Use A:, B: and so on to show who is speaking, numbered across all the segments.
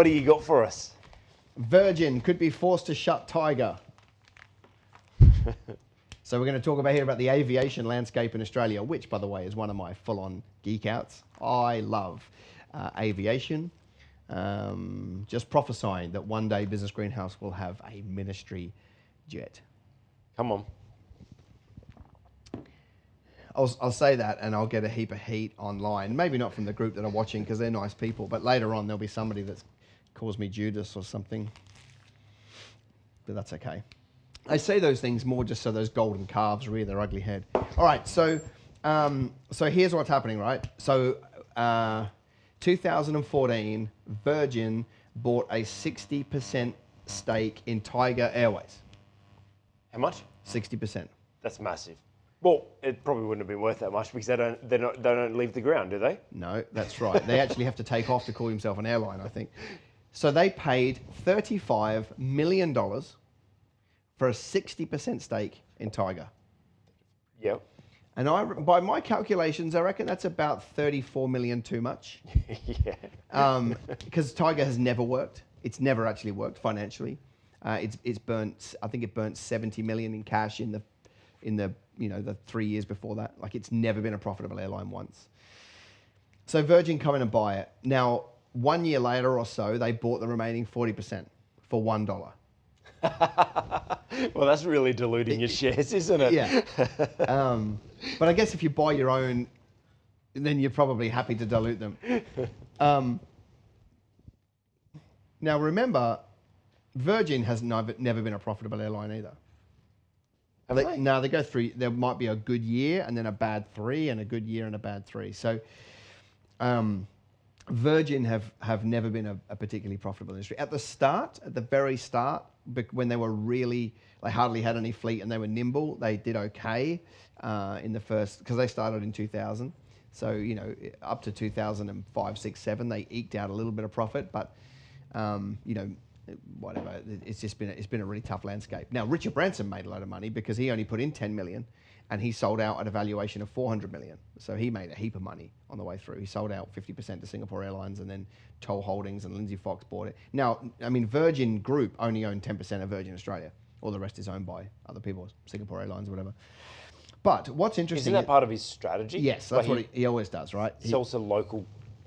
A: What do you got for us?
B: Virgin could be forced to shut Tiger. so we're going to talk about here about the aviation landscape in Australia, which, by the way, is one of my full-on geek outs. I love uh, aviation. Um, just prophesying that one day Business Greenhouse will have a ministry jet.
A: Come on.
B: I'll, I'll say that and I'll get a heap of heat online. Maybe not from the group that are watching because they're nice people, but later on there'll be somebody that's calls me Judas or something. But that's okay. I say those things more just so those golden calves rear their ugly head. All right, so um, so here's what's happening, right? So uh, 2014, Virgin bought a 60% stake in Tiger Airways.
A: How much?
B: 60%.
A: That's massive. Well, it probably wouldn't have been worth that much because they don't they don't they don't leave the ground, do they?
B: No, that's right. they actually have to take off to call himself an airline, I think. So they paid $35 million for a 60% stake in Tiger.
A: Yep.
B: And I, by my calculations, I reckon that's about 34 million too much.
A: yeah.
B: Because Tiger has never worked. It's never actually worked financially. Uh, it's, it's burnt, I think it burnt 70 million in cash in the, in the, you know, the three years before that. Like it's never been a profitable airline once. So Virgin come in and buy it. Now, one year later or so, they bought the remaining 40% for $1.
A: Well, that's really diluting your shares, isn't it?
B: Yeah. um, but I guess if you buy your own, then you're probably happy to dilute them. Um, now, remember, Virgin has never, never been a profitable airline either. They-
A: they?
B: No, they go through. There might be a good year and then a bad three, and a good year and a bad three. So, um, Virgin have have never been a, a particularly profitable industry. At the start, at the very start, when they were really, they hardly had any fleet and they were nimble. They did okay uh, in the first because they started in 2000. So you know, up to 2005, six, seven, they eked out a little bit of profit, but um, you know, whatever. It's just been a, it's been a really tough landscape. Now Richard Branson made a lot of money because he only put in 10 million, and he sold out at a valuation of 400 million. So he made a heap of money on the way through. He sold out 50% to Singapore Airlines, and then Toll Holdings and Lindsay Fox bought it. Now, I mean, Virgin Group only owned 10% of Virgin Australia. All the rest is owned by other people, Singapore Airlines, or whatever. But what's interesting?
A: Isn't that part of his strategy?
B: yes, that's what
A: he
B: he, he always does, right? He-
A: sells to local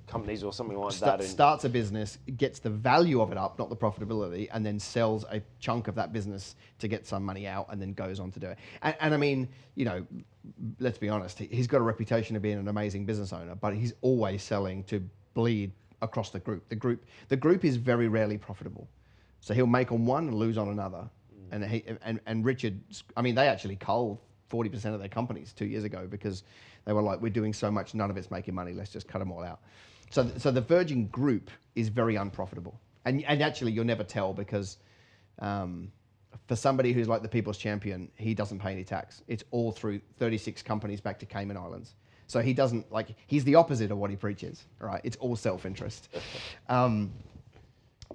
A: companies or something like
B: sta-
A: that. And
B: starts a business, gets the value of it up, not the profitability, and then sells a chunk of that business to get some money out, and then goes on to do it. And, and I mean, you know, let's be honest, he- he's got a reputation of being an amazing business owner, but he's always selling to bleed across the group. The group, the group is very rarely profitable, so he'll make on one and lose on another. Mm. And he and, and Richard, I mean, they actually culled forty percent of their companies two years ago because they were like, we're doing so much, none of it's making money. Let's just cut them all out. So, so the Virgin Group is very unprofitable, and and actually you'll never tell because. Um, for somebody who's like the people's champion, he doesn't pay any tax. It's all through 36 companies back to Cayman Islands. So he doesn't like he's the opposite of what he preaches, right? It's all self-interest. Um,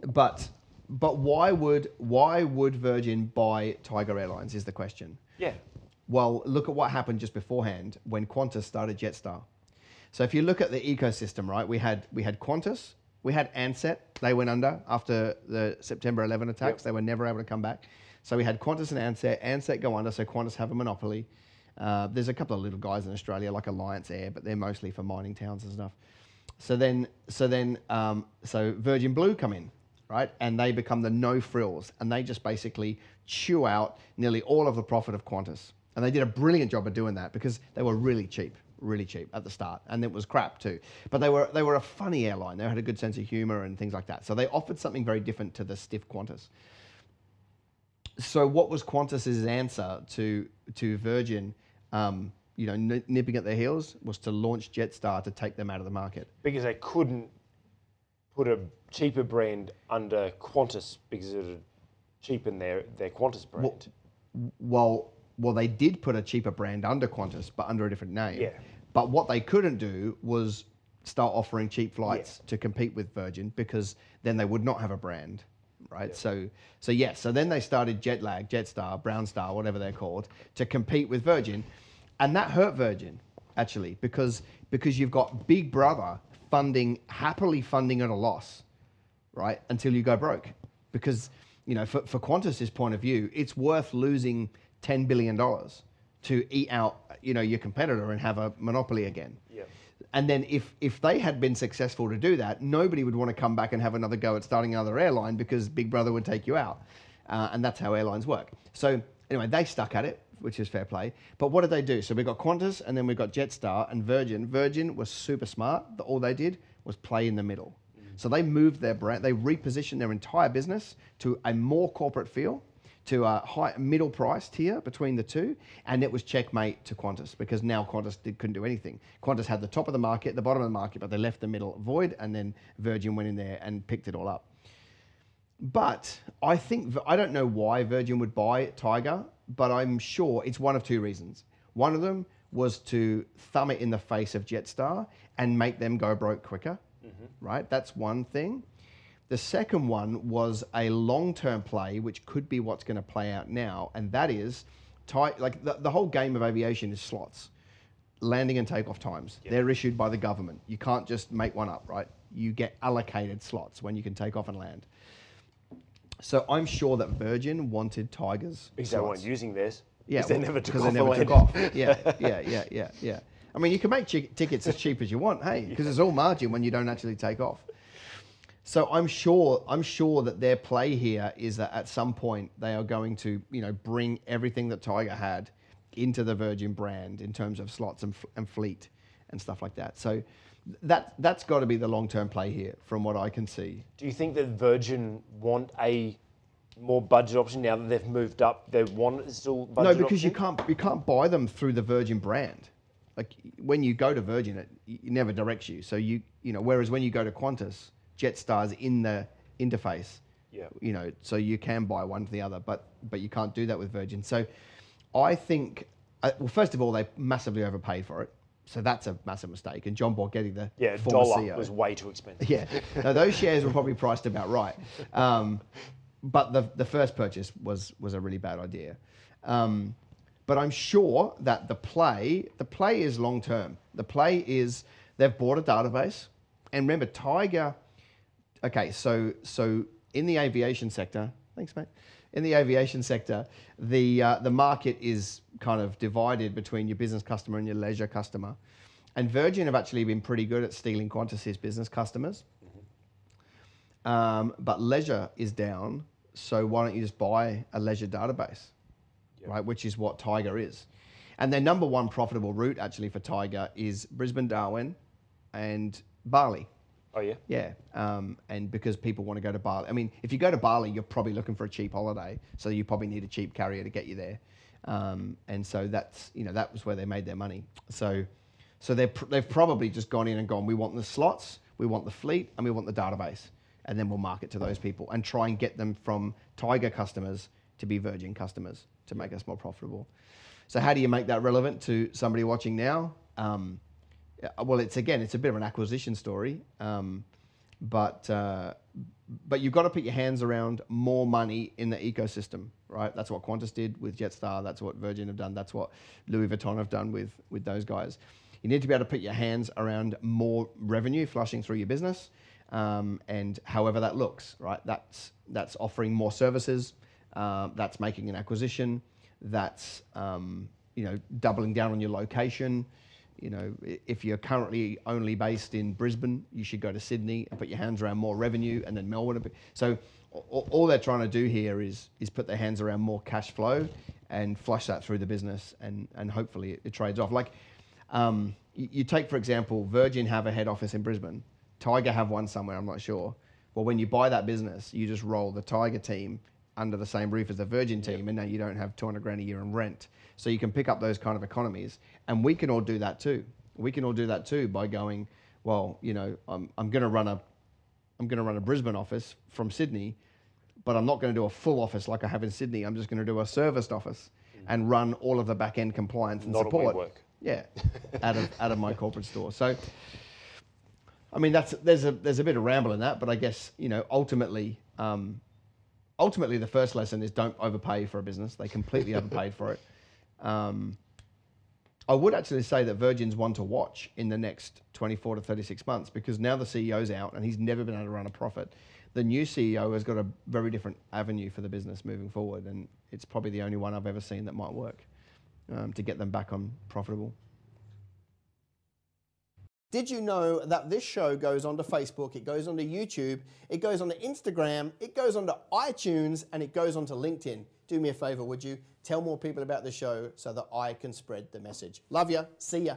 B: but but why would why would Virgin buy Tiger Airlines is the question.
A: yeah,
B: Well, look at what happened just beforehand when Qantas started Jetstar. So if you look at the ecosystem, right, we had we had Qantas, we had Ansett, they went under after the September 11 attacks.
A: Yep.
B: They were never able to come back. So we had Qantas and Ansett. Ansett go under, so Qantas have a monopoly. Uh, there's a couple of little guys in Australia like Alliance Air, but they're mostly for mining towns and stuff. So then, so then, um, so Virgin Blue come in, right, and they become the no frills, and they just basically chew out nearly all of the profit of Qantas, and they did a brilliant job of doing that because they were really cheap, really cheap at the start, and it was crap too. But they were they were a funny airline. They had a good sense of humor and things like that. So they offered something very different to the stiff Qantas. So what was Qantas's answer to to Virgin? Um, you know, n- nipping at their heels was to launch Jetstar to take them out of the market.
A: because they couldn't put a cheaper brand under Qantas because it would cheapen their, their Qantas brand.
B: well, well, they did put a cheaper brand under Qantas, but under a different name.
A: Yeah.
B: But what they couldn't do was start offering cheap flights to compete with Virgin because then they would not have a brand, right? So, so yes. So then they started Jetlag, Jetstar, Brown Star, whatever they're called, to compete with Virgin, and that hurt Virgin actually because because you've got Big Brother funding happily funding at a loss right? Until you go broke, because you know, for, for Qantas's point of view, it's worth losing ten billion dollars to eat out, you know, your competitor and have a monopoly again.
A: Yeah.
B: And then if if they had been successful to do that, nobody would want to come back and have another go at starting another airline because Big Brother would take you out, uh, and that's how airlines work. So anyway, they stuck at it, which is fair play. But what did they do? So we got Qantas, and then we got Jetstar and Virgin. Virgin was super smart. All they did was play in the middle. So they moved their brand, they repositioned their entire business to a more corporate feel to a high middle price tier between the two, and it was checkmate to Qantas because now Qantas did, couldn't do anything. Qantas had the top of the market, the bottom of the market, but they left the middle void, and then Virgin went in there and picked it all up. But I think I don't know why Virgin would buy Tiger, but I'm sure it's one of two reasons. One of them was to thumb it in the face of Jetstar and make them go broke quicker. Mm-hmm. Right? That's one thing. The second one was a long-term play, which could be what's going to play out now, and that is, ti- like the, the whole game of aviation is slots, landing and takeoff times. They're issued by the government. You can't just make one up, right? You get allocated slots when you can take off and land. So I'm sure that Virgin wanted Tigers.
A: Because they weren't using theirs.
B: Yeah,
A: Because they never took off.
B: they never took off. Yeah, yeah, yeah, yeah, yeah. I mean, you can make tickets as cheap as you want, hey, because it's all margin when you don't actually take off. So I'm sure, I'm sure that their play here is that at some point they are going to, you know, bring everything that Tiger had into the Virgin brand in terms of slots and, f- and fleet and stuff like that. So that that's got to be the long-term play here, from what I can see.
A: Do you think that Virgin want a more budget option now that they've moved up? They want still
B: No,
A: budget
B: because you can't you can't buy them through the Virgin brand. Like when you go to Virgin, it, it never directs you. So you you know, whereas when you go to Qantas, Jetstar's in the interface.
A: Yeah.
B: You know, so you can buy one for the other, but but you can't do that with Virgin. So I think, uh, well, first of all, they massively overpaid for it. So that's a massive mistake. And John Borghetti, the
A: Yeah,
B: former
A: dollar
B: CEO,
A: was way too expensive.
B: yeah, no, those shares were probably priced about right. Um, but the, the first purchase was, was a really bad idea. Um, but I'm sure that the play, the play is long term. The play is they've bought a database. And remember, Tiger, okay, so, so in the aviation sector, thanks, mate. In the aviation sector, the, uh, the market is kind of divided between your business customer and your leisure customer. And Virgin have actually been pretty good at stealing Qantas's business customers. Um, but leisure is down, so why don't you just buy a leisure database, right? Which is what Tiger is. And their number one profitable route actually for Tiger is Brisbane, Darwin, and Bali.
A: Oh yeah.
B: Yeah, um, and because people want to go to Bali. I mean, if you go to Bali, you're probably looking for a cheap holiday, so you probably need a cheap carrier to get you there. Um, and so that's you know that was where they made their money. So, so they pr- they've probably just gone in and gone. We want the slots, we want the fleet, and we want the database, and then we'll market to those people and try and get them from Tiger customers to be Virgin customers to make us more profitable. So how do you make that relevant to somebody watching now? Um, well, it's again, it's a bit of an acquisition story, um, but uh, but you've got to put your hands around more money in the ecosystem, right? That's what Qantas did with Jetstar. That's what Virgin have done. That's what Louis Vuitton have done with with those guys. You need to be able to put your hands around more revenue flushing through your business, um, and however that looks, right? That's that's offering more services. Uh, that's making an acquisition. That's um, you know doubling down on your location. You know, if you're currently only based in Brisbane, you should go to Sydney and put your hands around more revenue, and then Melbourne. So, all they're trying to do here is is put their hands around more cash flow and flush that through the business, and and hopefully it, it trades off. Like, um, you, you take for example, Virgin have a head office in Brisbane, Tiger have one somewhere. I'm not sure. Well, when you buy that business, you just roll the Tiger team under the same roof as the Virgin team, and now you don't have 200 grand a year in rent. So you can pick up those kind of economies, and we can all do that too. We can all do that too by going, well, you know, I'm, I'm going to run a, I'm going to run a Brisbane office from Sydney, but I'm not going to do a full office like I have in Sydney. I'm just going to do a serviced office and run all of the back end compliance and
A: Not
B: support.
A: WeWork.
B: Yeah, out of out of my corporate store. So, I mean, that's there's a there's a bit of ramble in that, but I guess you know ultimately, um, ultimately the first lesson is don't overpay for a business. They completely overpaid for it. Um, I would actually say that Virgin's one to watch in the next 24 to 36 months because now the CEO's out and he's never been able to run a profit.
C: the new CEO has got a very different avenue for the business moving forward, and it's probably the only one I've ever seen that might work um, to get them back on profitable.
B: Did you know that this show goes onto Facebook, it goes onto YouTube, it goes onto Instagram, it goes onto iTunes, and it goes onto LinkedIn? Do me a favor, would you? Tell more people about the show so that I can spread the message. Love ya. See ya.